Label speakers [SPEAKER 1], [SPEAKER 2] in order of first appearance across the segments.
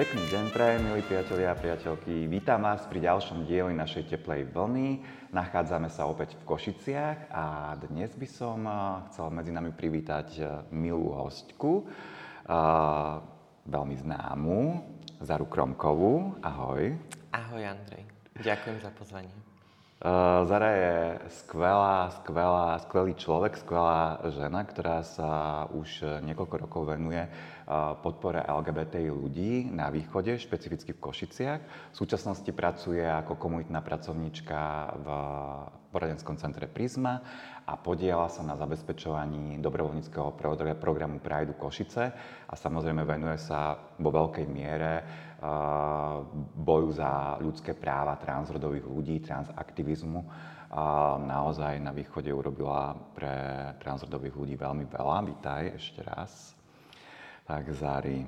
[SPEAKER 1] Pekný deň prajem, milí priatelia a priateľky. Vítam vás pri ďalšom dieli našej teplej vlny. Nachádzame sa opäť v Košiciach a dnes by som eh, chcel medzi nami privítať eh, milú hostku, uh, veľmi známu, Zaru Kromkovú. Ahoj.
[SPEAKER 2] Ahoj Andrej, ďakujem za pozvanie.
[SPEAKER 1] Zara je skvelá, skvelá, skvelý človek, skvelá žena, ktorá sa už niekoľko rokov venuje podpore LGBTI ľudí na východe, špecificky v Košiciach. V súčasnosti pracuje ako komunitná pracovníčka v poradenskom centre Prisma a podiela sa na zabezpečovaní dobrovoľníckého programu Prajdu Košice a samozrejme venuje sa vo veľkej miere boju za ľudské práva transrodových ľudí, transaktivizmu. A naozaj na východe urobila pre transrodových ľudí veľmi veľa. Vítaj ešte raz. Tak Zári,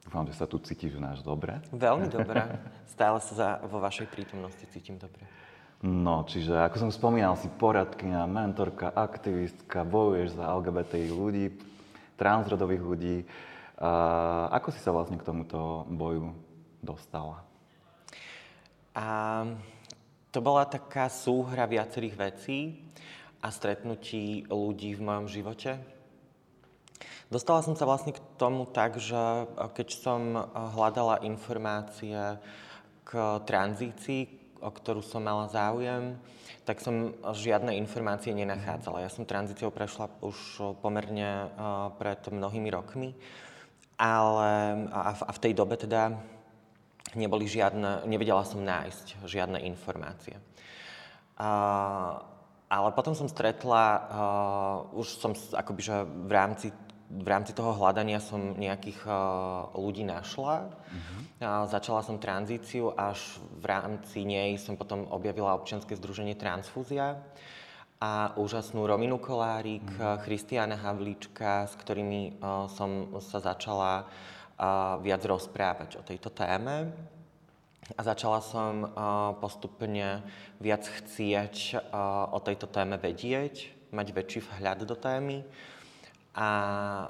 [SPEAKER 1] dúfam, že sa tu cítiš u nás dobre.
[SPEAKER 2] Veľmi dobre. Stále sa za, vo vašej prítomnosti cítim dobre.
[SPEAKER 1] No, čiže ako som spomínal, si poradkynia, mentorka, aktivistka, bojuješ za LGBTI ľudí, transrodových ľudí. Uh, ako si sa vlastne k tomuto boju dostala?
[SPEAKER 2] A, to bola taká súhra viacerých vecí a stretnutí ľudí v mojom živote. Dostala som sa vlastne k tomu tak, že eh, keď som eh, hľadala informácie k tranzícii, o ktorú som mala záujem, tak som žiadne informácie nenachádzala. Ja som tranzíciou prešla už pomerne eh, pred mnohými rokmi, ale a v tej dobe teda neboli žiadne, nevedela som nájsť žiadne informácie. ale potom som stretla, už som akoby, že v rámci v rámci toho hľadania som nejakých uh, ľudí našla. Uh-huh. A začala som tranzíciu, až v rámci nej som potom objavila občianske združenie Transfúzia a úžasnú Rominu Kolárik, uh-huh. Christiana Havlíčka, s ktorými uh, som sa začala uh, viac rozprávať o tejto téme. A začala som uh, postupne viac chcieť uh, o tejto téme vedieť, mať väčší vhľad do témy a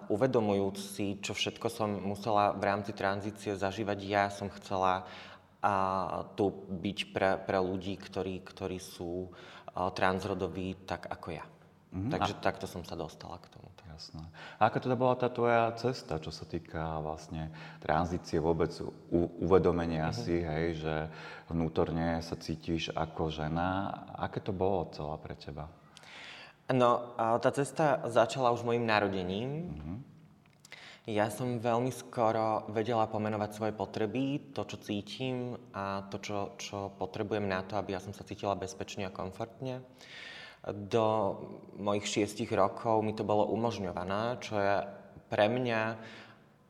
[SPEAKER 2] uvedomujúc si, čo všetko som musela v rámci tranzície zažívať, ja som chcela a, tu byť pre, pre ľudí, ktorí, ktorí sú a, transrodoví tak ako ja. Mm-hmm. Takže a... takto som sa dostala k tomu.
[SPEAKER 1] Jasné. A aká teda bola tá tvoja cesta, čo sa týka vlastne tranzície, vôbec u, uvedomenia mm-hmm. si, hej, že vnútorne sa cítiš ako žena. Aké to bolo celá pre teba?
[SPEAKER 2] No, tá cesta začala už mojim narodením. Mm-hmm. Ja som veľmi skoro vedela pomenovať svoje potreby, to, čo cítim a to, čo, čo potrebujem na to, aby ja som sa cítila bezpečne a komfortne. Do mojich šiestich rokov mi to bolo umožňované, čo je pre mňa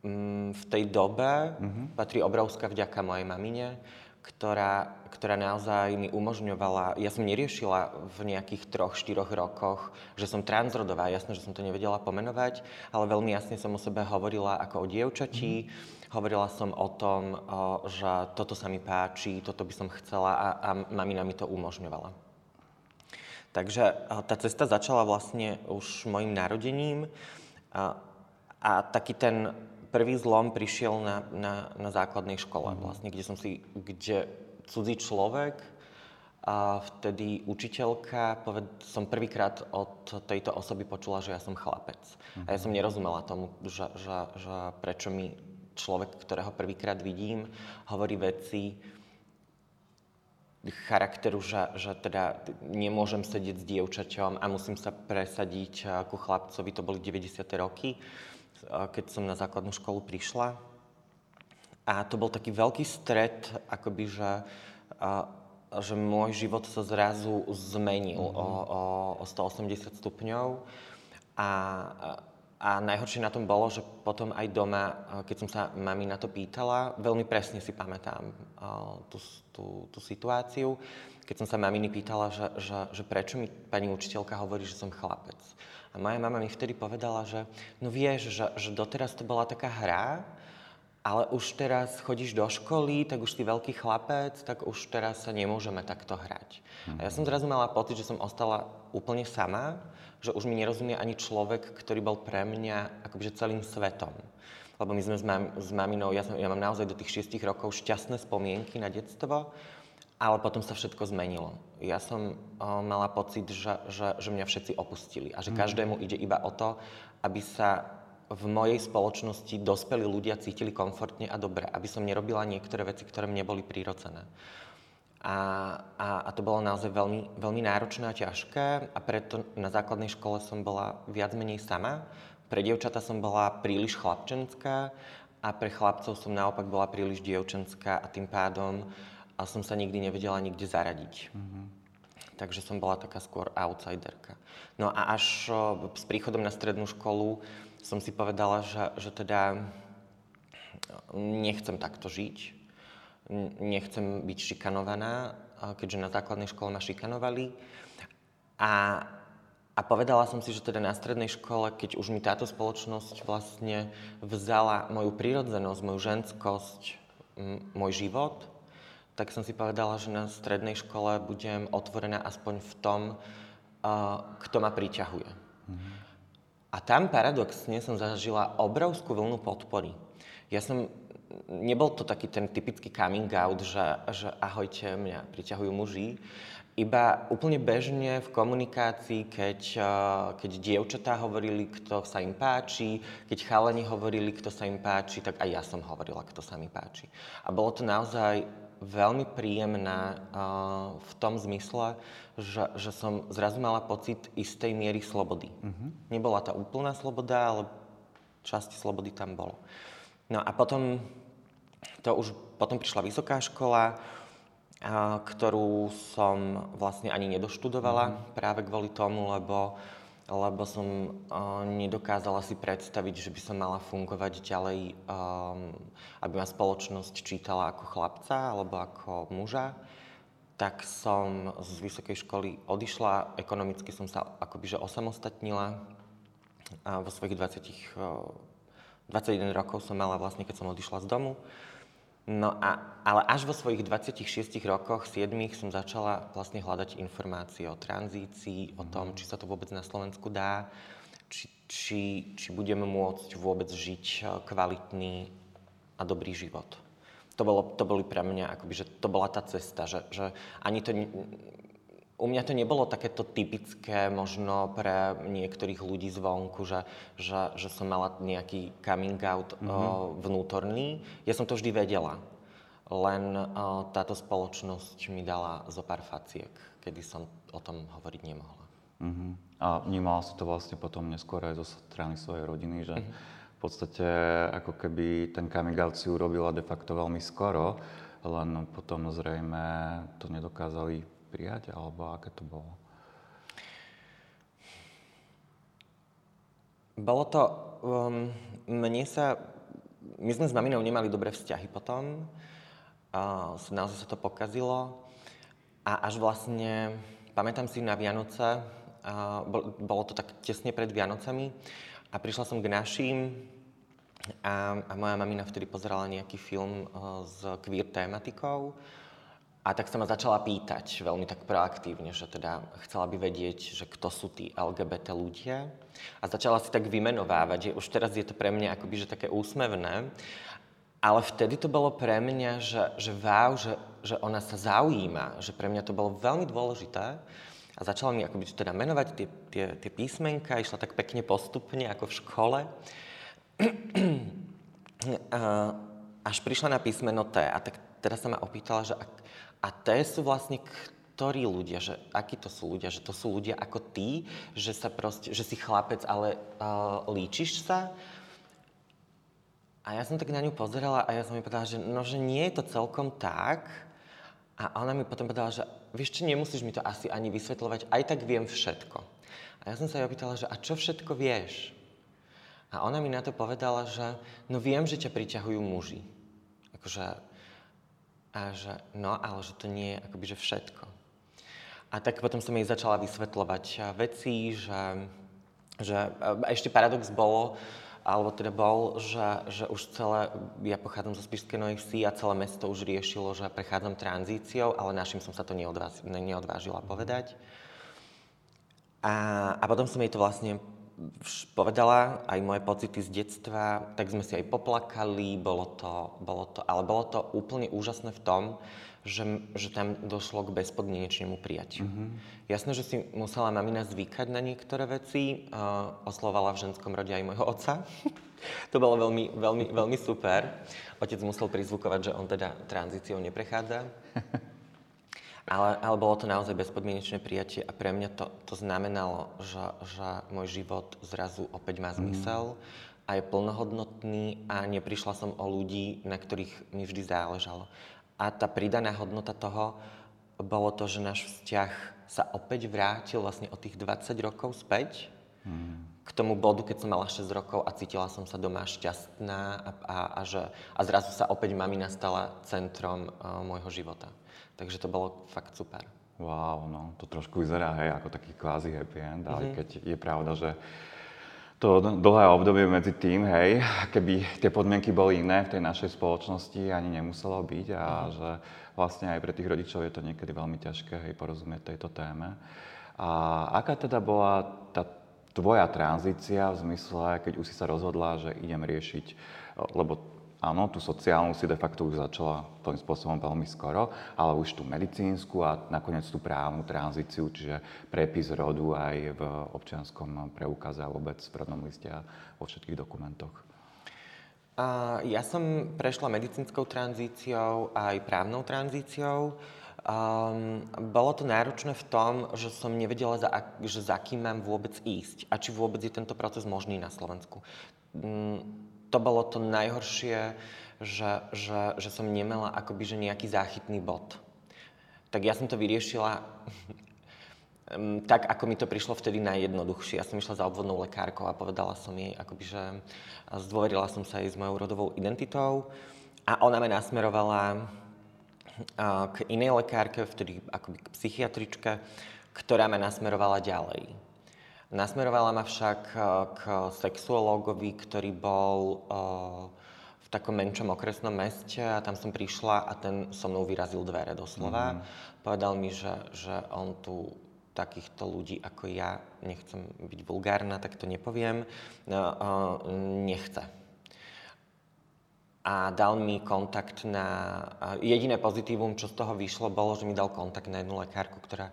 [SPEAKER 2] mm, v tej dobe mm-hmm. patrí obrovská vďaka mojej mamine, ktorá, ktorá naozaj mi umožňovala, ja som neriešila v nejakých troch, štyroch rokoch, že som transrodová, jasné, že som to nevedela pomenovať, ale veľmi jasne som o sebe hovorila ako o dievčatí, mm. hovorila som o tom, o, že toto sa mi páči, toto by som chcela a, a mamina mi to umožňovala. Takže tá cesta začala vlastne už mojim narodením a, a taký ten prvý zlom prišiel na, na, na základnej škole, mm. vlastne, kde som si, kde cudzí človek a vtedy učiteľka, poved, som prvýkrát od tejto osoby počula, že ja som chlapec. Mm. A ja som nerozumela tomu, že, že, že prečo mi človek, ktorého prvýkrát vidím, hovorí veci, charakteru, že, že teda nemôžem sedieť s dievčaťom a musím sa presadiť ku chlapcovi, to boli 90. roky keď som na základnú školu prišla. A to bol taký veľký stret, akoby, že, že môj život sa zrazu zmenil mm-hmm. o, o, o 180 stupňov. A, a najhoršie na tom bolo, že potom aj doma, keď som sa mami na to pýtala, veľmi presne si pamätám tú, tú, tú situáciu, keď som sa maminy pýtala, že, že, že prečo mi pani učiteľka hovorí, že som chlapec. A moja mama mi vtedy povedala, že no vieš, že, že doteraz to bola taká hra, ale už teraz chodíš do školy, tak už si veľký chlapec, tak už teraz sa nemôžeme takto hrať. A ja som zrazu mala pocit, že som ostala úplne sama, že už mi nerozumie ani človek, ktorý bol pre mňa akoby celým svetom. lebo my sme s, mam, s maminou, ja, som, ja mám naozaj do tých 6 rokov šťastné spomienky na detstvo, ale potom sa všetko zmenilo. Ja som o, mala pocit, že, že, že mňa všetci opustili a že každému ide iba o to, aby sa v mojej spoločnosti dospelí ľudia cítili komfortne a dobre, aby som nerobila niektoré veci, ktoré mne boli prírodzené. A, a, a to bolo naozaj veľmi, veľmi náročné a ťažké a preto na základnej škole som bola viac menej sama. Pre dievčata som bola príliš chlapčenská a pre chlapcov som naopak bola príliš dievčenská a tým pádom a som sa nikdy nevedela nikde zaradiť. Mm-hmm. Takže som bola taká skôr outsiderka. No a až s príchodom na strednú školu som si povedala, že, že teda nechcem takto žiť, nechcem byť šikanovaná, keďže na základnej škole ma šikanovali. A, a povedala som si, že teda na strednej škole, keď už mi táto spoločnosť vlastne vzala moju prírodzenosť, moju ženskosť, môj život, tak som si povedala, že na strednej škole budem otvorená aspoň v tom, kto ma priťahuje. Mm-hmm. A tam paradoxne som zažila obrovskú vlnu podpory. Ja som nebol to taký ten typický coming out, že, že ahojte, mňa priťahujú muži. Iba úplne bežne v komunikácii, keď, keď dievčatá hovorili, kto sa im páči, keď chalani hovorili, kto sa im páči, tak aj ja som hovorila, kto sa mi páči. A bolo to naozaj veľmi príjemné uh, v tom zmysle, že, že som zrazu mala pocit istej miery slobody. Mm-hmm. Nebola to úplná sloboda, ale časti slobody tam bolo. No a potom to už potom prišla vysoká škola, ktorú som vlastne ani nedoštudovala mm-hmm. práve kvôli tomu, lebo, lebo som nedokázala si predstaviť, že by som mala fungovať ďalej, um, aby ma spoločnosť čítala ako chlapca alebo ako muža. Tak som z vysokej školy odišla, ekonomicky som sa akoby osamostatnila. A vo svojich 20, 21 rokov som mala vlastne, keď som odišla z domu. No a, ale až vo svojich 26 rokoch, 7 som začala vlastne hľadať informácie o tranzícii, o tom, či sa to vôbec na Slovensku dá, či, či, či budeme môcť vôbec žiť eh, kvalitný a dobrý život. To, bolo, to boli pre mňa, akoby, že to bola tá cesta, že, že ani to u mňa to nebolo takéto typické možno pre niektorých ľudí zvonku, že, že, že som mala nejaký coming out mm-hmm. uh, vnútorný. Ja som to vždy vedela. Len uh, táto spoločnosť mi dala zo pár faciek, kedy som o tom hovoriť nemohla.
[SPEAKER 1] Mm-hmm. A vnímala si to vlastne potom neskôr aj zo strany svojej rodiny, že mm-hmm. v podstate ako keby ten coming out si urobila de facto veľmi skoro, len potom zrejme to nedokázali prijať, alebo aké to bolo?
[SPEAKER 2] Bolo to... Um, mne sa... My sme s maminou nemali dobré vzťahy potom. Uh, naozaj sa to pokazilo. A až vlastne... Pamätám si na Vianoce, uh, bolo to tak tesne pred Vianocami, a prišla som k našim a, a moja mamina vtedy pozerala nejaký film uh, s queer tématikou a tak sa ma začala pýtať veľmi tak proaktívne, že teda chcela by vedieť, že kto sú tí LGBT ľudia. A začala si tak vymenovávať, že už teraz je to pre mňa akoby že také úsmevné. Ale vtedy to bolo pre mňa, že, že wow, že, že ona sa zaujíma, že pre mňa to bolo veľmi dôležité. A začala mi akoby teda menovať tie, tie, tie písmenka, išla tak pekne postupne, ako v škole. Až prišla na písmeno T a tak teraz sa ma opýtala, že a to sú vlastne ktorí ľudia, že akí to sú ľudia, že to sú ľudia ako ty, že, sa proste, že si chlapec, ale uh, líčiš sa. A ja som tak na ňu pozerala a ja som mi povedala, že, no, že nie je to celkom tak. A ona mi potom povedala, že vieš čo, nemusíš mi to asi ani vysvetľovať, aj tak viem všetko. A ja som sa jej opýtala, že a čo všetko vieš? A ona mi na to povedala, že no viem, že ťa priťahujú muži. Akože a že no, ale že to nie je akoby že všetko. A tak potom som jej začala vysvetľovať veci, že, že ešte paradox bolo, alebo teda bol, že, že už celé, ja pochádzam zo Spišskej Novej a celé mesto už riešilo, že prechádzam tranzíciou, ale našim som sa to neodvážila povedať. A, a potom som jej to vlastne povedala aj moje pocity z detstva, tak sme si aj poplakali, bolo to, bolo to, ale bolo to úplne úžasné v tom, že, že tam došlo k bezpodmienečnému prijatiu. Mm-hmm. Jasné, že si musela mamina zvykať na niektoré veci, uh, oslovala v ženskom rode aj môjho otca. to bolo veľmi, veľmi, veľmi super. Otec musel prizvukovať, že on teda tranzíciou neprechádza. Ale, ale bolo to naozaj bezpodmienečné prijatie a pre mňa to, to znamenalo, že, že môj život zrazu opäť má zmysel a je plnohodnotný a neprišla som o ľudí, na ktorých mi vždy záležalo. A tá pridaná hodnota toho bolo to, že náš vzťah sa opäť vrátil vlastne o tých 20 rokov späť mm. k tomu bodu, keď som mala 6 rokov a cítila som sa doma šťastná a, a, a, že, a zrazu sa opäť mamina stala centrom uh, môjho života. Takže to bolo fakt super.
[SPEAKER 1] Wow, no to trošku vyzerá, hej, ako taký kvázi happy end, mm-hmm. ale keď je pravda, že to dlhé obdobie medzi tým, hej, keby tie podmienky boli iné v tej našej spoločnosti, ani nemuselo byť a mm-hmm. že vlastne aj pre tých rodičov je to niekedy veľmi ťažké, hej, porozumieť tejto téme. A aká teda bola tá tvoja tranzícia v zmysle, keď už si sa rozhodla, že idem riešiť, lebo Áno, tú sociálnu si de facto už začala tým spôsobom veľmi skoro, ale už tú medicínsku a nakoniec tú právnu tranzíciu, čiže prepis rodu aj v občianskom preukaze a vôbec v rodnom liste a vo všetkých dokumentoch.
[SPEAKER 2] Ja som prešla medicínskou tranzíciou aj právnou tranzíciou. Um, bolo to náročné v tom, že som nevedela, za, že za kým mám vôbec ísť a či vôbec je tento proces možný na Slovensku. Um, to bolo to najhoršie, že, že, že som nemala akoby že nejaký záchytný bod. Tak ja som to vyriešila tak, ako mi to prišlo vtedy najjednoduchšie. Ja som išla za obvodnou lekárkou a povedala som jej, akoby, že zdôverila som sa jej s mojou rodovou identitou a ona ma nasmerovala k inej lekárke, vtedy akoby k psychiatričke, ktorá ma nasmerovala ďalej. Nasmerovala ma však eh, k sexuológovi, ktorý bol eh, v takom menšom okresnom meste a tam som prišla a ten so mnou vyrazil dvere doslova. Mm-hmm. Povedal mi, že, že on tu takýchto ľudí ako ja, nechcem byť vulgárna, tak to nepoviem, eh, nechce. A dal mi kontakt na... Jediné pozitívum, čo z toho vyšlo, bolo, že mi dal kontakt na jednu lekárku, ktorá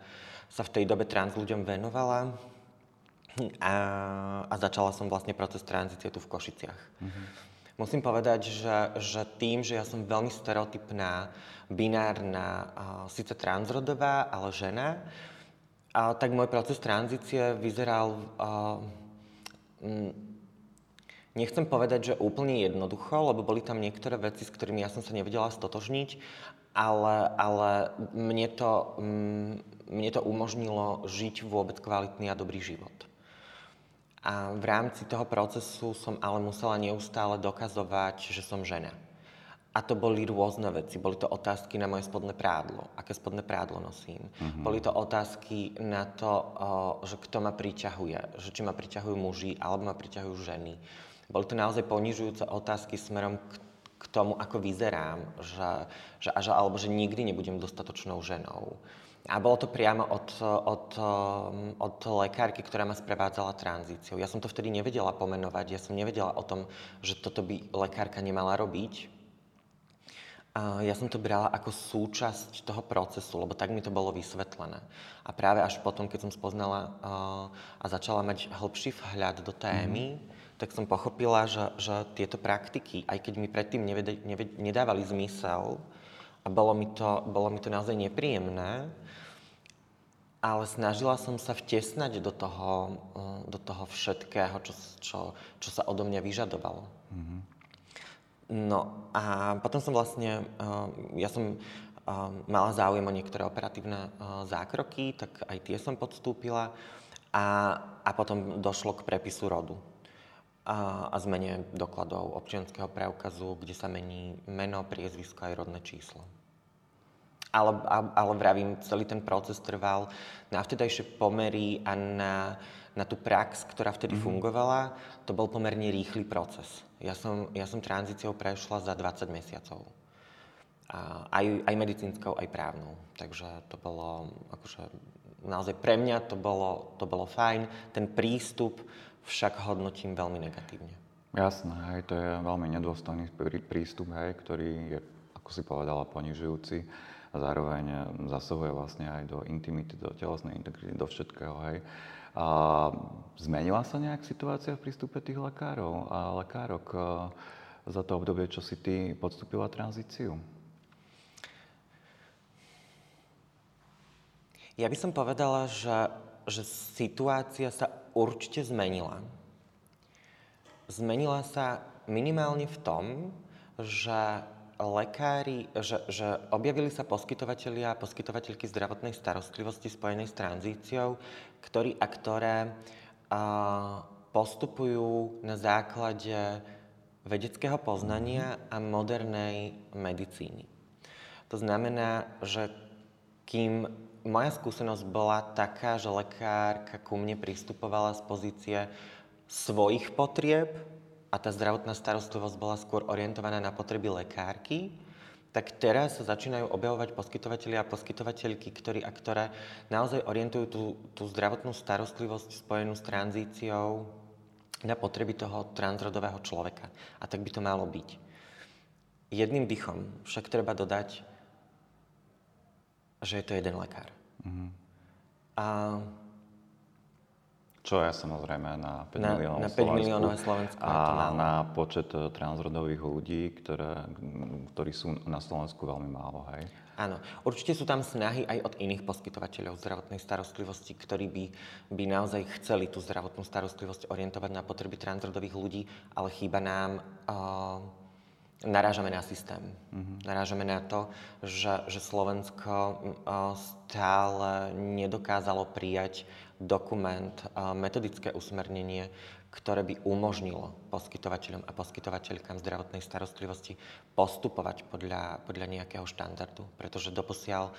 [SPEAKER 2] sa v tej dobe trans ľuďom venovala a, a začala som vlastne proces tranzície tu v Košiciach. Mm-hmm. Musím povedať, že, že tým, že ja som veľmi stereotypná, binárna, síce transrodová, ale žena, a, tak môj proces tranzície vyzeral... A, m, nechcem povedať, že úplne jednoducho, lebo boli tam niektoré veci, s ktorými ja som sa nevedela stotožniť, ale, ale mne, to, mne to umožnilo žiť vôbec kvalitný a dobrý život. A v rámci toho procesu som ale musela neustále dokazovať, že som žena. A to boli rôzne veci. Boli to otázky na moje spodné prádlo. Aké spodné prádlo nosím. Mm-hmm. Boli to otázky na to, že kto ma priťahuje. Že či ma priťahujú muži, alebo ma priťahujú ženy. Boli to naozaj ponižujúce otázky smerom k, k tomu, ako vyzerám. Že, že, že, alebo že nikdy nebudem dostatočnou ženou. A bolo to priamo od, od, um, od lekárky, ktorá ma sprevádzala tranzíciou. Ja som to vtedy nevedela pomenovať, ja som nevedela o tom, že toto by lekárka nemala robiť. A ja som to brala ako súčasť toho procesu, lebo tak mi to bolo vysvetlené. A práve až potom, keď som spoznala uh, a začala mať hĺbší vhľad do témy, mm. tak som pochopila, že, že tieto praktiky, aj keď mi predtým nevede, nevede, nedávali zmysel, a bolo mi to, bolo mi to naozaj nepríjemné, ale snažila som sa vtesnať do toho, eh, do toho všetkého, čo, čo, čo sa odo mňa vyžadovalo. Mm-hmm. No a potom som vlastne, eh, ja som eh, mala záujem o niektoré operatívne zákroky, tak aj tie som podstúpila a, a potom došlo k prepisu rodu a, a zmene dokladov občianského preukazu, kde sa mení meno, priezvisko aj rodné číslo. Ale, ale vravím, celý ten proces trval na vtedajšie pomery a na, na tú prax, ktorá vtedy mm-hmm. fungovala, to bol pomerne rýchly proces. Ja som, ja som tranzíciou prešla za 20 mesiacov. A aj, aj medicínskou, aj právnou. Takže to bolo akože naozaj pre mňa to bolo, to bolo fajn. Ten prístup však hodnotím veľmi negatívne.
[SPEAKER 1] Jasné, hej, to je veľmi nedôstojný prístup, hej, ktorý je, ako si povedala, ponižujúci a zároveň zasahuje vlastne aj do intimity, do telesnej integrity, do všetkého, hej. A zmenila sa nejak situácia v prístupe tých lekárov a lekárok e, za to obdobie, čo si ty podstúpila tranzíciu?
[SPEAKER 2] Ja by som povedala, že, že situácia sa určite zmenila. Zmenila sa minimálne v tom, že lekári, že, že objavili sa poskytovateľia a poskytovateľky zdravotnej starostlivosti spojenej s tranzíciou, ktorí a ktoré a, postupujú na základe vedeckého poznania a modernej medicíny. To znamená, že kým moja skúsenosť bola taká, že lekárka ku mne pristupovala z pozície svojich potrieb a tá zdravotná starostlivosť bola skôr orientovaná na potreby lekárky, tak teraz sa začínajú objavovať poskytovateľi a poskytovateľky, ktorí a ktoré naozaj orientujú tú, tú zdravotnú starostlivosť spojenú s tranzíciou na potreby toho transrodového človeka. A tak by to malo byť. Jedným dychom však treba dodať, že je to jeden lekár. Mm-hmm. A
[SPEAKER 1] čo je samozrejme na 5
[SPEAKER 2] na,
[SPEAKER 1] miliónov
[SPEAKER 2] na 5 miliónové Slovensku.
[SPEAKER 1] A na počet e, transrodových ľudí, ktoré, ktorí sú na Slovensku veľmi málo, hej?
[SPEAKER 2] Áno. Určite sú tam snahy aj od iných poskytovateľov zdravotnej starostlivosti, ktorí by, by naozaj chceli tú zdravotnú starostlivosť orientovať na potreby transrodových ľudí, ale chýba nám... Uh, narážame na systém. Mm-hmm. Narážame na to, že, že Slovensko stále nedokázalo prijať dokument, metodické usmernenie, ktoré by umožnilo poskytovateľom a poskytovateľkám zdravotnej starostlivosti postupovať podľa, podľa nejakého štandardu. Pretože doposiaľ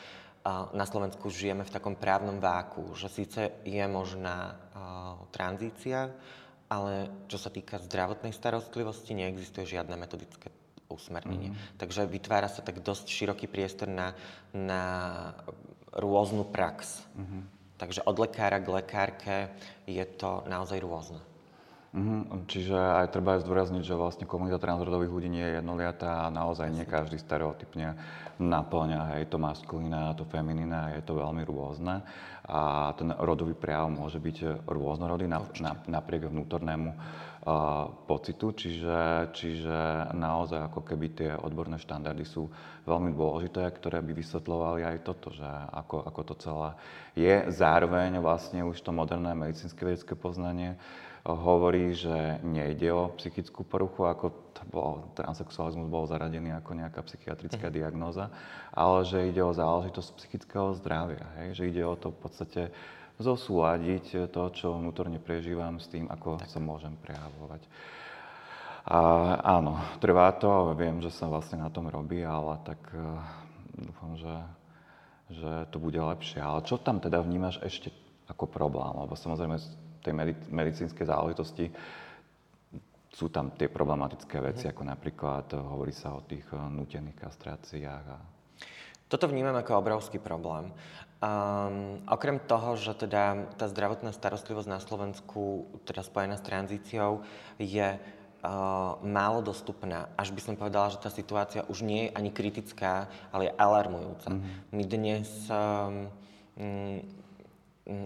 [SPEAKER 2] na Slovensku žijeme v takom právnom váku, že síce je možná tranzícia, ale čo sa týka zdravotnej starostlivosti, neexistuje žiadne metodické usmernenie. Mm. Takže vytvára sa tak dosť široký priestor na, na rôznu prax. Mm-hmm. Takže od lekára k lekárke je to naozaj rôzne.
[SPEAKER 1] Mm-hmm. Čiže aj treba aj zdôrazniť, že vlastne komunita transrodových ľudí nie je jednoliatá a naozaj nie každý stereotypne naplňa hej, to maskulína, to femininé, je to veľmi rôzne a ten rodový prejav môže byť rôznorodý napriek vnútornému pocitu, čiže, čiže naozaj ako keby tie odborné štandardy sú veľmi dôležité, ktoré by vysvetľovali aj toto, že ako, ako to celé je. Zároveň vlastne už to moderné medicínske vedecké poznanie hovorí, že nejde o psychickú poruchu, ako to bol, transexualizmus bol zaradený ako nejaká psychiatrická mhm. diagnóza, ale že ide o záležitosť psychického zdravia, hej? že ide o to v podstate zosúľadiť to, čo vnútorne prežívam s tým, ako tak. sa môžem prejavovať. A áno, trvá to, viem, že sa vlastne na tom robí, ale tak uh, dúfam, že, že to bude lepšie. Ale čo tam teda vnímaš ešte ako problém? Lebo samozrejme z tej medic- medicínskej záležitosti sú tam tie problematické veci, mm. ako napríklad hovorí sa o tých uh, nutených kastráciách a
[SPEAKER 2] toto vnímam ako obrovský problém. Um, okrem toho, že teda tá zdravotná starostlivosť na Slovensku, teda spojená s tranzíciou, je uh, málo dostupná. Až by som povedala, že tá situácia už nie je ani kritická, ale je alarmujúca. Mm-hmm. My dnes um, um,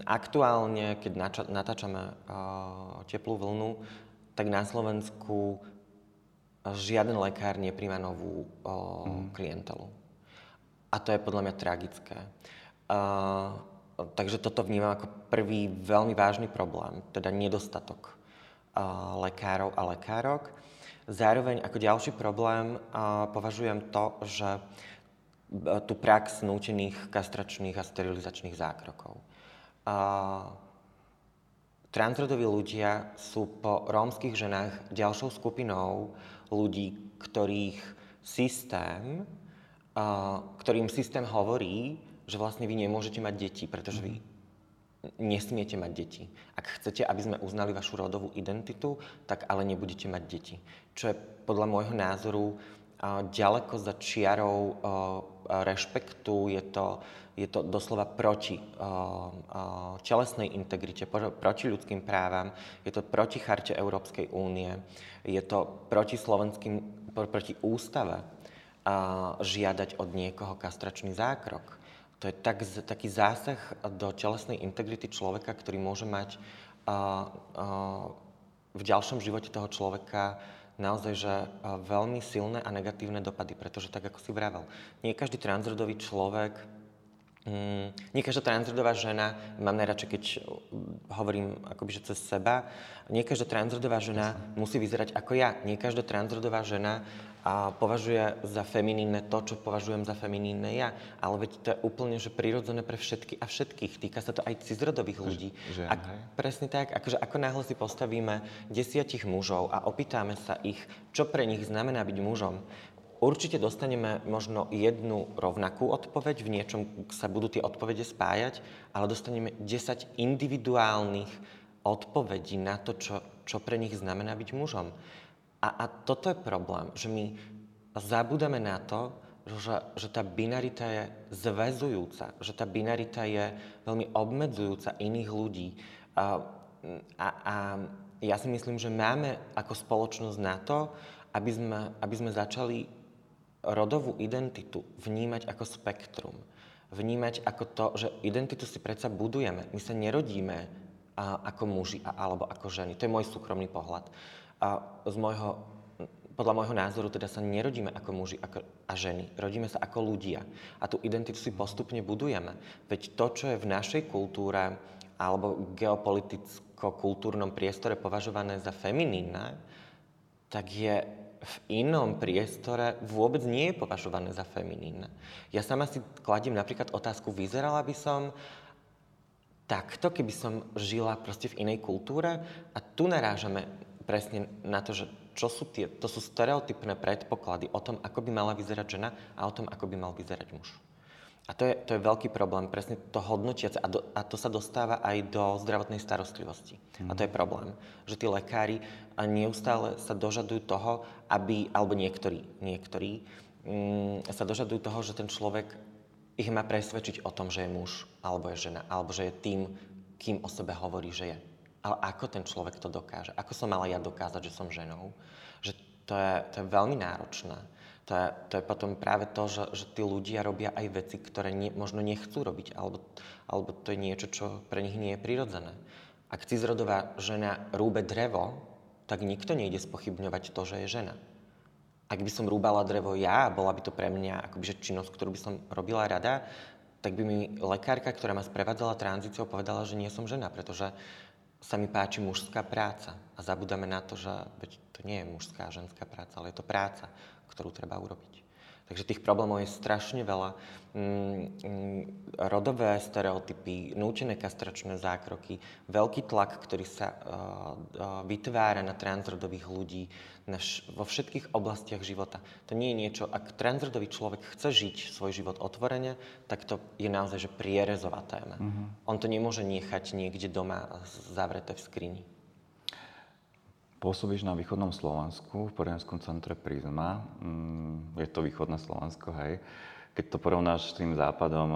[SPEAKER 2] aktuálne, keď nača- natáčame uh, teplú vlnu, tak na Slovensku žiaden lekár nepríjma novú uh, mm. klientelu. A to je podľa mňa tragické. Uh, takže toto vnímam ako prvý veľmi vážny problém, teda nedostatok uh, lekárov a lekárok. Zároveň ako ďalší problém uh, považujem to, že tú prax nútených kastračných a sterilizačných zákrokov. Transrodoví ľudia sú po rómskych ženách ďalšou skupinou ľudí, ktorých systém ktorým systém hovorí, že vlastne vy nemôžete mať deti, pretože vy nesmiete mať deti. Ak chcete, aby sme uznali vašu rodovú identitu, tak ale nebudete mať deti. Čo je podľa môjho názoru ďaleko za čiarou rešpektu, je to, je to doslova proti telesnej integrite, proti ľudským právam, je to proti charte Európskej únie, je to proti slovenským, proti ústave žiadať od niekoho kastračný zákrok. To je tak, taký zásah do telesnej integrity človeka, ktorý môže mať uh, uh, v ďalšom živote toho človeka naozaj, že veľmi silné a negatívne dopady, pretože tak, ako si vravel, nie každý transrodový človek Mm, nie každá transrodová žena, mám najradšej, keď hovorím akoby, že cez seba, nie každá transrodová žena Jasne. musí vyzerať ako ja. Nie každá transrodová žena a považuje za feminínne to, čo považujem za feminínne ja. Ale veď to je úplne že prirodzené pre všetky a všetkých. Týka sa to aj cizrodových ľudí.
[SPEAKER 1] Že,
[SPEAKER 2] a, presne tak, akože ako náhle si postavíme desiatich mužov a opýtame sa ich, čo pre nich znamená byť mužom, Určite dostaneme možno jednu rovnakú odpoveď, v niečom sa budú tie odpovede spájať, ale dostaneme 10 individuálnych odpovedí na to, čo, čo pre nich znamená byť mužom. A, a toto je problém, že my zabudeme na to, že, že tá binarita je zväzujúca, že tá binarita je veľmi obmedzujúca iných ľudí. A, a, a ja si myslím, že máme ako spoločnosť na to, aby sme, aby sme začali rodovú identitu vnímať ako spektrum. Vnímať ako to, že identitu si predsa budujeme. My sa nerodíme a, ako muži a, alebo ako ženy. To je môj súkromný pohľad. A z môjho, podľa môjho názoru teda sa nerodíme ako muži ako, a ženy. Rodíme sa ako ľudia. A tú identitu si postupne budujeme. Veď to, čo je v našej kultúre alebo geopoliticko-kultúrnom priestore považované za feminínne, tak je v inom priestore vôbec nie je považované za feminínne. Ja sama si kladím napríklad otázku, vyzerala by som takto, keby som žila proste v inej kultúre a tu narážame presne na to, že čo sú tie, to sú stereotypné predpoklady o tom, ako by mala vyzerať žena a o tom, ako by mal vyzerať muž. A to je, to je veľký problém, presne to hodnotiace. A, do, a to sa dostáva aj do zdravotnej starostlivosti. Mm. A to je problém, že tí lekári neustále sa dožadujú toho, aby, alebo niektorí, niektorí mm, sa dožadujú toho, že ten človek ich má presvedčiť o tom, že je muž, alebo je žena, alebo že je tým, kým o sebe hovorí, že je. Ale ako ten človek to dokáže? Ako som mala ja dokázať, že som ženou? Že to je, to je veľmi náročné. To je, to je potom práve to, že, že tí ľudia robia aj veci, ktoré nie, možno nechcú robiť, alebo, alebo to je niečo, čo pre nich nie je prirodzené. Ak cizrodová žena rúbe drevo, tak nikto nejde spochybňovať to, že je žena. Ak by som rúbala drevo ja, bola by to pre mňa akoby, že činnosť, ktorú by som robila rada, tak by mi lekárka, ktorá ma sprevádzala tranzíciou, povedala, že nie som žena, pretože sa mi páči mužská práca. A zabudáme na to, že to nie je mužská ženská práca, ale je to práca ktorú treba urobiť. Takže tých problémov je strašne veľa. Mm, mm, rodové stereotypy, nútené kastračné zákroky, veľký tlak, ktorý sa uh, uh, vytvára na transrodových ľudí vo všetkých oblastiach života. To nie je niečo, ak transrodový človek chce žiť svoj život otvorene, tak to je naozaj že prierezová téma. Mm-hmm. On to nemôže nechať niekde doma zavreté v skrini.
[SPEAKER 1] Pôsobíš na východnom Slovensku, v poradenskom centre Prisma. Mm, je to východné Slovensko, hej. Keď to porovnáš s tým západom,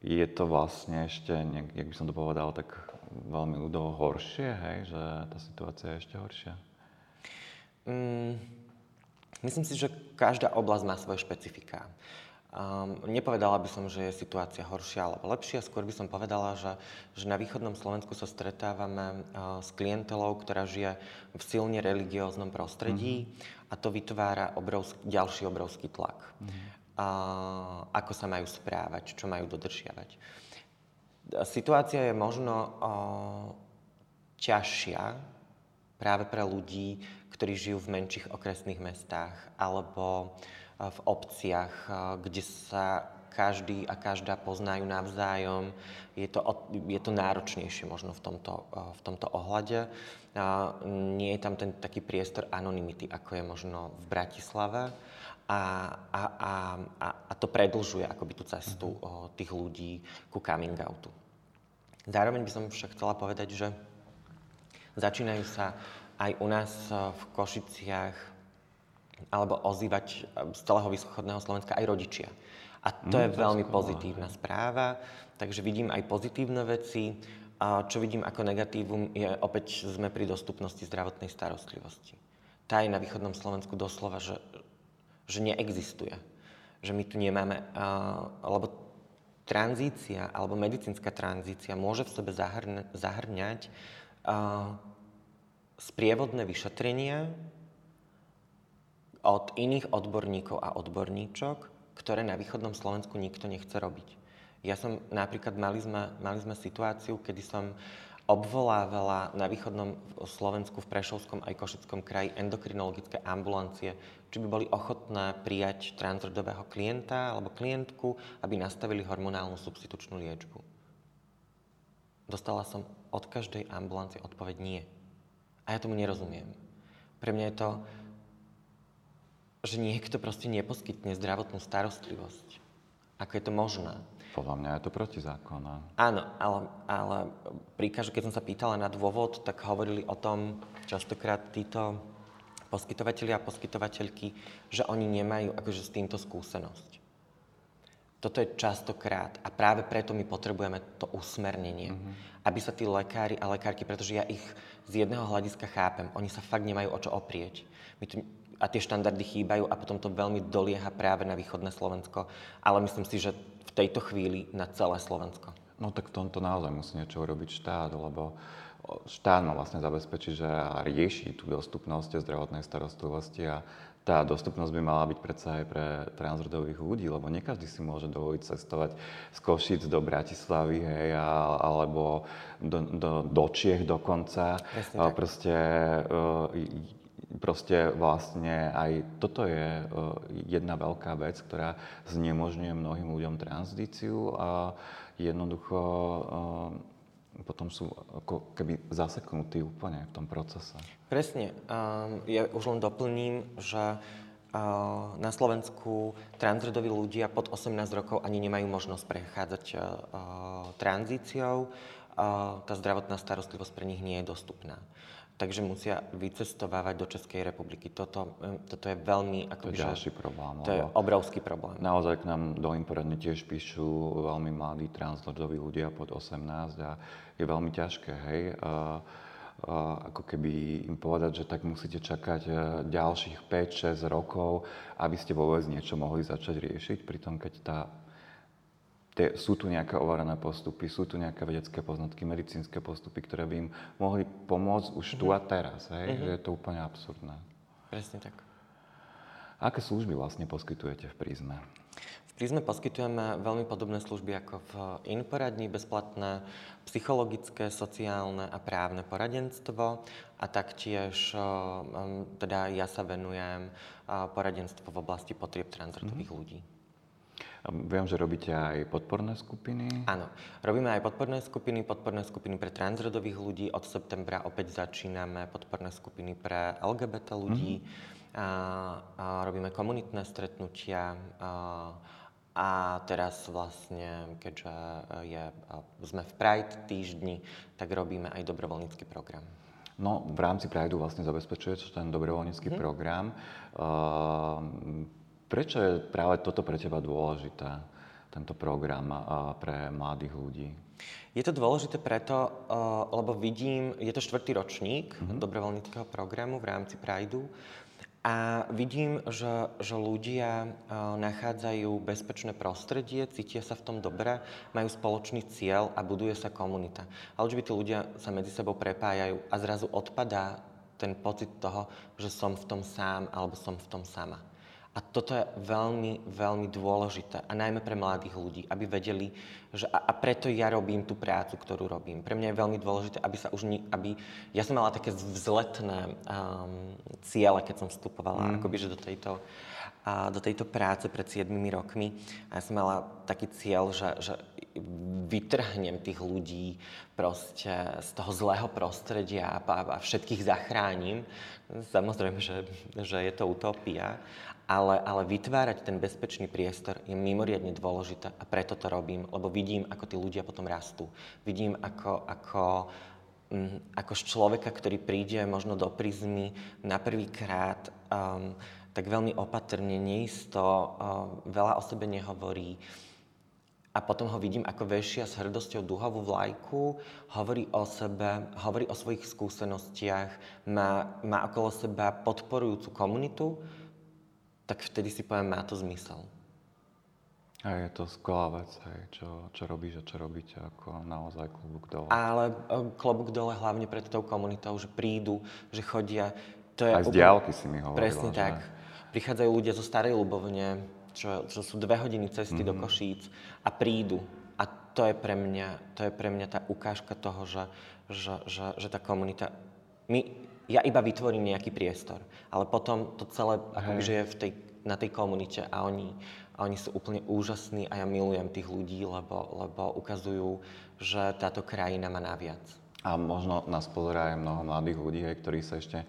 [SPEAKER 1] je to vlastne ešte, jak by som to povedal, tak veľmi ľudovo horšie, hej, že tá situácia je ešte horšia?
[SPEAKER 2] Mm, myslím si, že každá oblasť má svoje špecifika. Um, nepovedala by som, že je situácia horšia alebo lepšia, skôr by som povedala, že, že na východnom Slovensku sa stretávame uh, s klientelou, ktorá žije v silne religióznom prostredí mm-hmm. a to vytvára obrovský, ďalší obrovský tlak. Mm-hmm. Uh, ako sa majú správať, čo majú dodržiavať. Situácia je možno uh, ťažšia práve pre ľudí, ktorí žijú v menších okresných mestách alebo uh, v obciach, kde sa každý a každá poznajú navzájom. Je to, je to náročnejšie možno v tomto, v tomto ohľade. Nie je tam ten taký priestor anonymity, ako je možno v Bratislave. A, a, a, a, to predlžuje akoby tú cestu o, tých ľudí ku coming outu. Zároveň by som však chcela povedať, že začínajú sa aj u nás v Košiciach alebo ozývať z celého východného Slovenska aj rodičia. A to mm, je veľmi skôr. pozitívna správa, takže vidím aj pozitívne veci. A čo vidím ako negatívum je opäť sme pri dostupnosti zdravotnej starostlivosti. Tá je na východnom Slovensku doslova, že, že neexistuje. Že my tu nemáme, uh, lebo tranzícia alebo medicínska tranzícia môže v sebe zahrň, zahrňať uh, sprievodné vyšetrenia od iných odborníkov a odborníčok, ktoré na východnom Slovensku nikto nechce robiť. Ja som napríklad, mali sme, mali sme situáciu, kedy som obvolávala na východnom Slovensku v Prešovskom aj Košickom kraji endokrinologické ambulancie, či by boli ochotné prijať transrodového klienta alebo klientku, aby nastavili hormonálnu substitučnú liečbu. Dostala som od každej ambulancie odpoveď nie. A ja tomu nerozumiem. Pre mňa je to že niekto proste neposkytne zdravotnú starostlivosť. Ako je to možné?
[SPEAKER 1] Podľa mňa je to protizákonné.
[SPEAKER 2] Áno, ale, ale pri každom, keď som sa pýtala na dôvod, tak hovorili o tom častokrát títo poskytovateľi a poskytovateľky, že oni nemajú akože s týmto skúsenosť. Toto je častokrát a práve preto my potrebujeme to usmernenie, mm-hmm. aby sa tí lekári a lekárky, pretože ja ich z jedného hľadiska chápem, oni sa fakt nemajú o čo oprieť. My tu a tie štandardy chýbajú a potom to veľmi dolieha práve na východné Slovensko. Ale myslím si, že v tejto chvíli na celé Slovensko.
[SPEAKER 1] No tak v tomto naozaj musí niečo urobiť štát, lebo štát má vlastne zabezpečiť, že rieši tú dostupnosť zdravotnej starostlivosti a tá dostupnosť by mala byť predsa aj pre transrodových ľudí, lebo nie každý si môže dovoliť cestovať z Košic do Bratislavy, hej, alebo do, do, do Čiech dokonca. Presne Proste proste vlastne aj toto je uh, jedna veľká vec, ktorá znemožňuje mnohým ľuďom tranzíciu a jednoducho uh, potom sú ako keby zaseknutí úplne v tom procese.
[SPEAKER 2] Presne. Um, ja už len doplním, že uh, na Slovensku transrodoví ľudia pod 18 rokov ani nemajú možnosť prechádzať uh, tranzíciou. Tá zdravotná starostlivosť pre nich nie je dostupná takže musia vycestovávať do Českej republiky. Toto, toto je veľmi...
[SPEAKER 1] Ako to je ďalší problém.
[SPEAKER 2] To je obrovský problém.
[SPEAKER 1] Naozaj k nám do Imporadne tiež píšu veľmi mladí transrodoví ľudia pod 18 a je veľmi ťažké, hej, a, a, ako keby im povedať, že tak musíte čakať e, ďalších 5-6 rokov, aby ste vôbec niečo mohli začať riešiť, pritom keď tá tie, sú tu nejaké overené postupy, sú tu nejaké vedecké poznatky, medicínske postupy, ktoré by im mohli pomôcť už tu a teraz. Hej? Uh-huh. Že je to úplne absurdné.
[SPEAKER 2] Presne tak.
[SPEAKER 1] Aké služby vlastne poskytujete v Prízme?
[SPEAKER 2] V Prízme poskytujeme veľmi podobné služby ako v Inporadni, bezplatné psychologické, sociálne a právne poradenstvo a taktiež teda ja sa venujem poradenstvo v oblasti potrieb transrodových mm-hmm. ľudí.
[SPEAKER 1] Viem, že robíte aj podporné skupiny.
[SPEAKER 2] Áno, robíme aj podporné skupiny, podporné skupiny pre transrodových ľudí. Od septembra opäť začíname podporné skupiny pre LGBT ľudí. Mm-hmm. A, a robíme komunitné stretnutia. A, a teraz vlastne, keďže je, sme v Pride týždni, tak robíme aj dobrovoľnícky program.
[SPEAKER 1] No, v rámci Prideu vlastne zabezpečujete ten dobrovoľnícky hmm. program. Uh, Prečo je práve toto pre teba dôležité, tento program pre mladých ľudí?
[SPEAKER 2] Je to dôležité preto, lebo vidím, je to štvrtý ročník mm-hmm. dobrovoľníckého programu v rámci Prideu a vidím, že, že ľudia nachádzajú bezpečné prostredie, cítia sa v tom dobre, majú spoločný cieľ a buduje sa komunita. Tí ľudia sa medzi sebou prepájajú a zrazu odpadá ten pocit toho, že som v tom sám alebo som v tom sama. A toto je veľmi, veľmi dôležité. A najmä pre mladých ľudí, aby vedeli, že a, a preto ja robím tú prácu, ktorú robím. Pre mňa je veľmi dôležité, aby sa už... Ni, aby, ja som mala také vzletné um, ciele, keď som vstupovala mm. akoby, že do tejto, a, do tejto práce pred 7 rokmi. A ja som mala taký cieľ, že, že vytrhnem tých ľudí proste z toho zlého prostredia a, a všetkých zachránim. Samozrejme, že, že je to utopia, ale, ale vytvárať ten bezpečný priestor je mimoriadne dôležité a preto to robím, lebo vidím, ako tí ľudia potom rastú. Vidím, ako, ako, mm, ako z človeka, ktorý príde možno do prizmy na prvýkrát, um, tak veľmi opatrne, neisto, uh, veľa o sebe nehovorí. A potom ho vidím, ako vešia s hrdosťou duhovú vlajku, hovorí o sebe, hovorí o svojich skúsenostiach, má, má okolo seba podporujúcu komunitu, tak vtedy si poviem, má to zmysel.
[SPEAKER 1] A je to skvelá vec, hej, čo, čo robíš a čo robíte, ako naozaj klobúk dole.
[SPEAKER 2] Ale e, klobúk dole hlavne pred tou komunitou, že prídu, že chodia.
[SPEAKER 1] To je Aj z diálky si mi hovorila.
[SPEAKER 2] Presne
[SPEAKER 1] že?
[SPEAKER 2] tak. Prichádzajú ľudia zo Starej Ľubovne, čo, čo sú dve hodiny cesty mm-hmm. do mhm. Košíc a prídu. A to je pre mňa, to je pre mňa tá ukážka toho, že, že, že, že tá komunita... My, ja iba vytvorím nejaký priestor, ale potom to celé akoby, že je v tej, na tej komunite a oni, a oni sú úplne úžasní a ja milujem tých ľudí, lebo, lebo ukazujú, že táto krajina má naviac.
[SPEAKER 1] A možno nás pozerá aj mnoho mladých ľudí, hej, ktorí sa ešte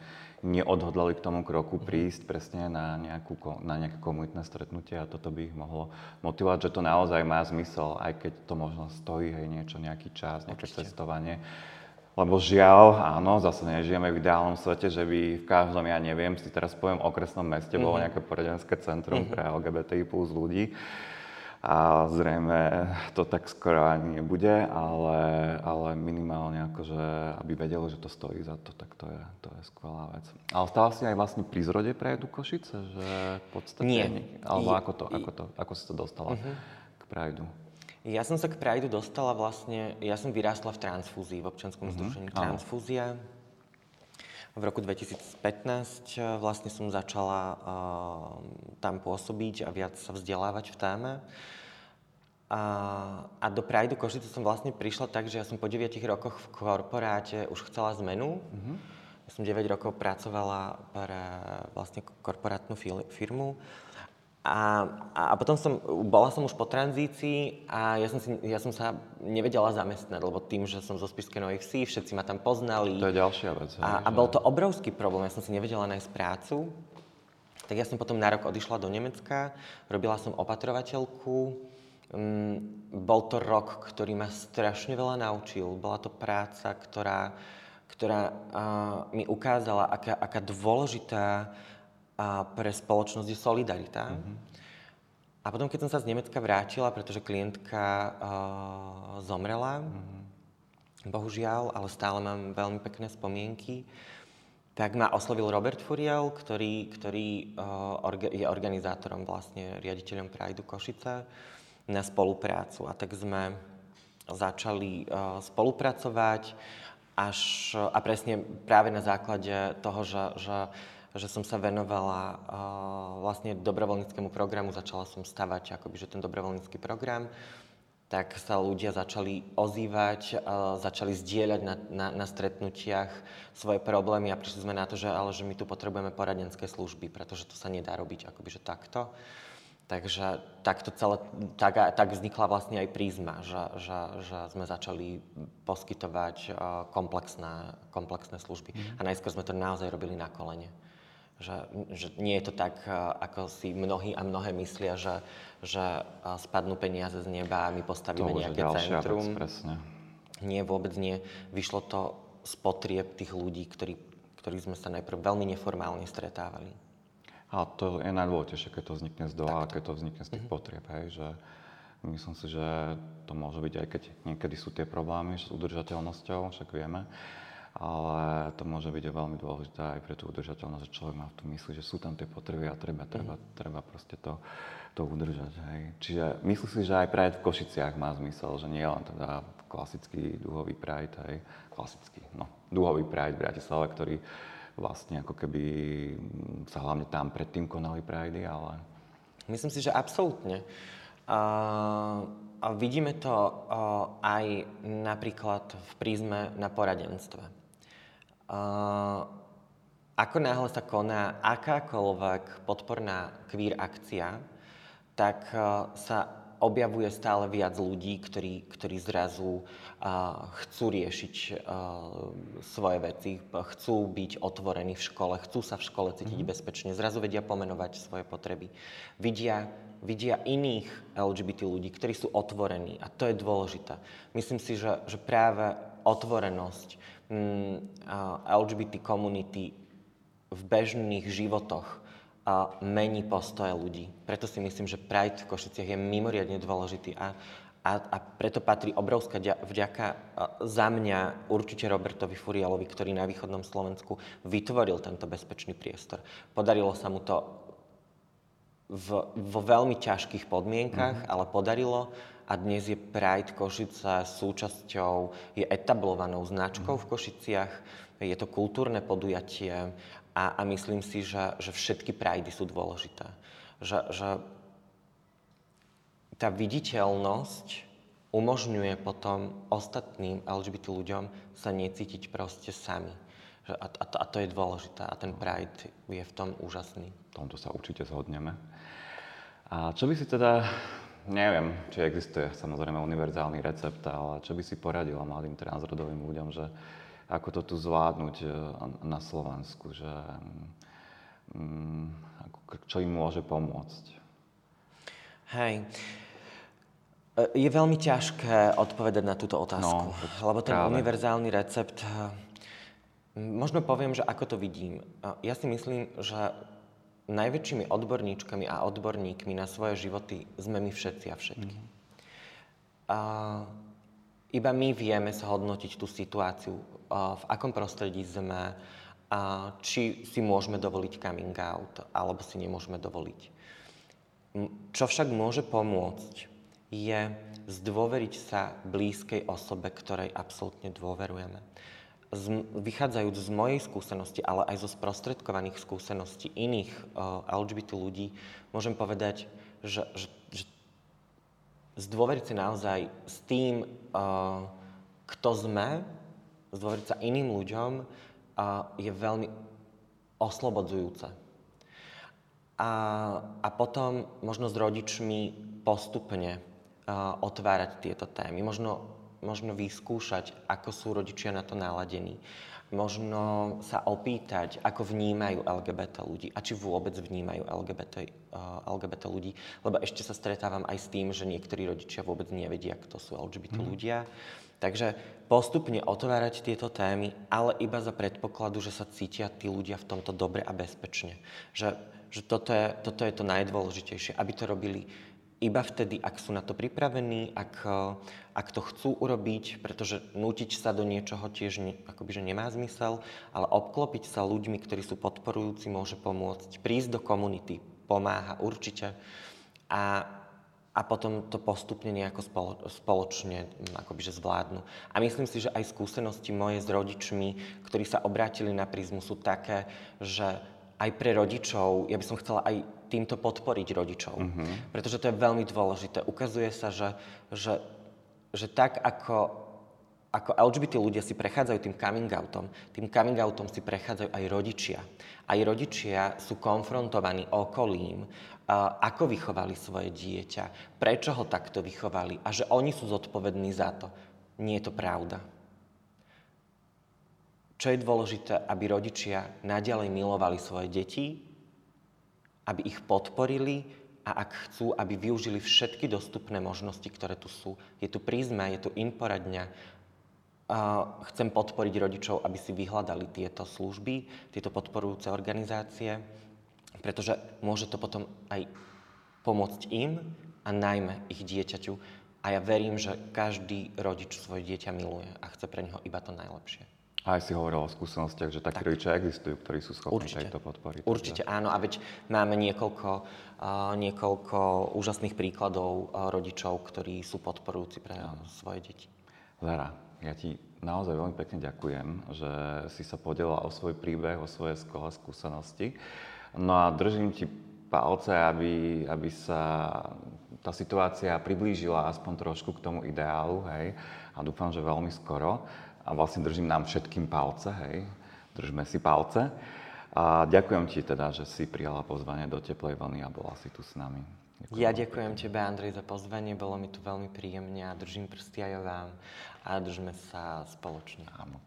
[SPEAKER 1] neodhodlali k tomu kroku prísť presne na, nejakú, na nejaké komunitné stretnutie a toto by ich mohlo motivovať, že to naozaj má zmysel, aj keď to možno stojí hej, niečo, nejaký čas, nejaké Určite. cestovanie. Lebo žiaľ, áno, zase nežijeme v ideálnom svete, že by v každom, ja neviem, si teraz poviem, okresnom meste mm-hmm. bolo mhm. nejaké poradenské centrum mm-hmm. pre LGBTI plus ľudí a zrejme to tak skoro ani nebude, ale, ale minimálne akože, aby vedeli, že to stojí za to, tak to je, to je skvelá vec. Ale stala si aj vlastne pri zrode Prajdu Košice, že v podstate...
[SPEAKER 2] Nie.
[SPEAKER 1] Alebo ako, to, ako, to, ako si to dostala uh-huh. k Prajdu?
[SPEAKER 2] Ja som sa k Prajdu dostala vlastne, ja som vyrástla v transfúzii, v občianskom uh-huh. združení Transfúzia. V roku 2015 eh, vlastne som začala uh, tam pôsobiť a viac sa vzdelávať v téme. A, a do Prideu Košice som vlastne prišla tak, že ja som po 9 rokoch v korporáte už chcela zmenu. Mm-hmm. Ja som 9 rokov pracovala pre vlastne korporátnu firmu a, a potom som, bola som už po tranzícii a ja som, si, ja som sa nevedela zamestnať, lebo tým, že som zo Spiskej Novej Vsi, všetci ma tam poznali.
[SPEAKER 1] To je ďalšia vec.
[SPEAKER 2] A, a bol to obrovský problém, ja som si nevedela nájsť prácu. Tak ja som potom na rok odišla do Nemecka, robila som opatrovateľku. Um, bol to rok, ktorý ma strašne veľa naučil. Bola to práca, ktorá, ktorá uh, mi ukázala, aká, aká dôležitá a pre spoločnosť je solidarita. Mm-hmm. A potom, keď som sa z Nemecka vrátila, pretože klientka uh, zomrela, mm-hmm. bohužiaľ, ale stále mám veľmi pekné spomienky, tak ma oslovil Robert Furiel, ktorý, ktorý uh, orga, je organizátorom, vlastne riaditeľom Prideu Košice, na spoluprácu. A tak sme začali uh, spolupracovať až, a presne práve na základe toho, že, že že som sa venovala uh, vlastne dobrovoľníckému programu, začala som stavať akoby, že ten dobrovoľnícky program, tak sa ľudia začali ozývať, uh, začali zdieľať na, na, na stretnutiach svoje problémy a prišli sme na to, že, ale že my tu potrebujeme poradenské služby, pretože to sa nedá robiť akoby, že takto. Takže takto celé, tak, tak vznikla vlastne aj prízma, že, že, že sme začali poskytovať uh, komplexné, komplexné služby. Mm. A najskôr sme to naozaj robili na kolene. Že, že nie je to tak, eh, ako si mnohí a mnohé myslia, že, že eh, spadnú peniaze z neba a my postavíme to nejaké centrum.
[SPEAKER 1] Vec, presne.
[SPEAKER 2] Nie, vôbec nie. Vyšlo to z potrieb tých ľudí, ktorí, ktorí sme sa najprv veľmi neformálne stretávali.
[SPEAKER 1] A to je najdôležitejšie, keď to vznikne z dola, keď to vznikne z tých mm-hmm. potrieb. Hej, že myslím si, že to môže byť aj keď niekedy sú tie problémy s udržateľnosťou, však vieme ale to môže byť veľmi dôležité aj pre tú udržateľnosť, že človek má v tom mysli, že sú tam tie potreby a treba, treba, mm. treba proste to, to udržať. Hej. Čiže myslím si, že aj Pride v Košiciach má zmysel, že nie len teda klasický duhový Pride, hej, klasický, no, duhový Pride v Bratislave, ktorý vlastne ako keby sa hlavne tam predtým konali Pridey, ale...
[SPEAKER 2] Myslím si, že absolútne. Uh, a vidíme to uh, aj napríklad v prízme na poradenstve. Ako náhle sa koná akákoľvek podporná queer akcia, tak sa objavuje stále viac ľudí, ktorí, ktorí zrazu chcú riešiť svoje veci, chcú byť otvorení v škole, chcú sa v škole cítiť mm-hmm. bezpečne, zrazu vedia pomenovať svoje potreby. Vidia, vidia iných LGBT ľudí, ktorí sú otvorení a to je dôležité. Myslím si, že, že práve otvorenosť, LGBT komunity v bežných životoch a mení postoje ľudí. Preto si myslím, že Pride v Košiciach je mimoriadne dôležitý a, a, a preto patrí obrovská vďaka za mňa určite Robertovi Furialovi, ktorý na východnom Slovensku vytvoril tento bezpečný priestor. Podarilo sa mu to v, vo veľmi ťažkých podmienkach, mm-hmm. ale podarilo a dnes je Pride Košice súčasťou, je etablovanou značkou v Košiciach, je to kultúrne podujatie a, a myslím si, že, že všetky Pridey sú dôležité. Že, že tá viditeľnosť umožňuje potom ostatným LGBT ľuďom sa necítiť proste sami. A, a, a to je dôležité a ten Pride je v tom úžasný.
[SPEAKER 1] V tomto sa určite zhodneme. A čo by si teda, neviem, či existuje samozrejme univerzálny recept, ale čo by si poradila mladým transrodovým ľuďom, že ako to tu zvládnuť e, na Slovensku, že um, čo im môže pomôcť?
[SPEAKER 2] Hej. E, je veľmi ťažké odpovedať na túto otázku, no, lebo ten práve. univerzálny recept, e, možno poviem, že ako to vidím. Ja si myslím, že najväčšími odborníčkami a odborníkmi na svoje životy sme my všetci a všetky. Mm. A iba my vieme zhodnotiť tú situáciu, v akom prostredí sme, a či si môžeme dovoliť coming out, alebo si nemôžeme dovoliť. Čo však môže pomôcť, je zdôveriť sa blízkej osobe, ktorej absolútne dôverujeme z, vychádzajúc z mojej skúsenosti, ale aj zo sprostredkovaných skúseností iných uh, LGBT ľudí, môžem povedať, že, že, že zdôveriť si naozaj s tým, uh, kto sme, zdôveriť sa iným ľuďom, uh, je veľmi oslobodzujúce. A, a potom možno s rodičmi postupne uh, otvárať tieto témy. Možno možno vyskúšať, ako sú rodičia na to naladení. Možno sa opýtať, ako vnímajú LGBT ľudí a či vôbec vnímajú LGBT, uh, eh, LGBT ľudí. Lebo ešte sa stretávam aj s tým, že niektorí rodičia vôbec nevedia, kto sú LGBT mm. ľudia. Takže postupne otvárať tieto témy, ale iba za predpokladu, že sa cítia tí ľudia v tomto dobre a bezpečne. Že, že toto, je, toto je to najdôležitejšie, aby to robili iba vtedy, ak sú na to pripravení, ak, ak to chcú urobiť, pretože nútiť sa do niečoho tiež ne, akoby, nemá zmysel, ale obklopiť sa ľuďmi, ktorí sú podporujúci, môže pomôcť. Prísť do komunity pomáha určite a, a potom to postupne nejako spolo, spoločne akoby, že zvládnu. A myslím si, že aj skúsenosti moje s rodičmi, ktorí sa obrátili na prízmu, sú také, že aj pre rodičov, ja by som chcela aj týmto podporiť rodičov. Mm-hmm. Pretože to je veľmi dôležité. Ukazuje sa, že, že, že tak ako, ako LGBT ľudia si prechádzajú tým coming outom, tým coming outom si prechádzajú aj rodičia. Aj rodičia sú konfrontovaní okolím, ako vychovali svoje dieťa, prečo ho takto vychovali a že oni sú zodpovední za to. Nie je to pravda. Čo je dôležité, aby rodičia nadalej milovali svoje deti, aby ich podporili a ak chcú, aby využili všetky dostupné možnosti, ktoré tu sú. Je tu prízma, je tu inforadňa. Chcem podporiť rodičov, aby si vyhľadali tieto služby, tieto podporujúce organizácie, pretože môže to potom aj pomôcť im a najmä ich dieťaťu. A ja verím, že každý rodič svoje dieťa miluje a chce pre neho iba to najlepšie.
[SPEAKER 1] A aj si hovoril o skúsenostiach, že takí tak. rodičia existujú, ktorí sú schopní Určite. tejto podpory.
[SPEAKER 2] Určite takže... áno. A veď máme niekoľko, uh, niekoľko úžasných príkladov uh, rodičov, ktorí sú podporujúci pre áno. svoje deti.
[SPEAKER 1] Zara, ja ti naozaj veľmi pekne ďakujem, že si sa podelila o svoj príbeh, o svoje skvelé skúsenosti. No a držím ti palce, aby, aby sa tá situácia priblížila aspoň trošku k tomu ideálu, hej. A dúfam, že veľmi skoro a vlastne držím nám všetkým palce, hej, držme si palce. A ďakujem ti teda, že si prijala pozvanie do Teplej vlny a bola si tu s nami.
[SPEAKER 2] Ďakujem ja ďakujem tebe, Andrej, za pozvanie. Bolo mi tu veľmi príjemne a držím prsty aj vám a držme sa spoločne.
[SPEAKER 1] Áno.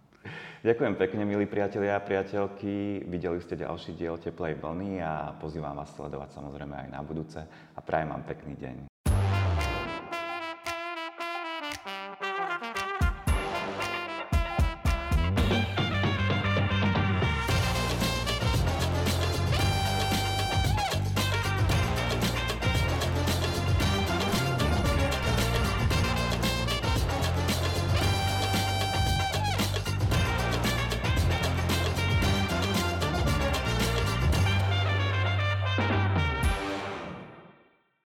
[SPEAKER 1] Ďakujem pekne, milí priatelia a priateľky. Videli ste ďalší diel Teplej vlny a pozývam vás sledovať samozrejme aj na budúce a prajem vám pekný deň.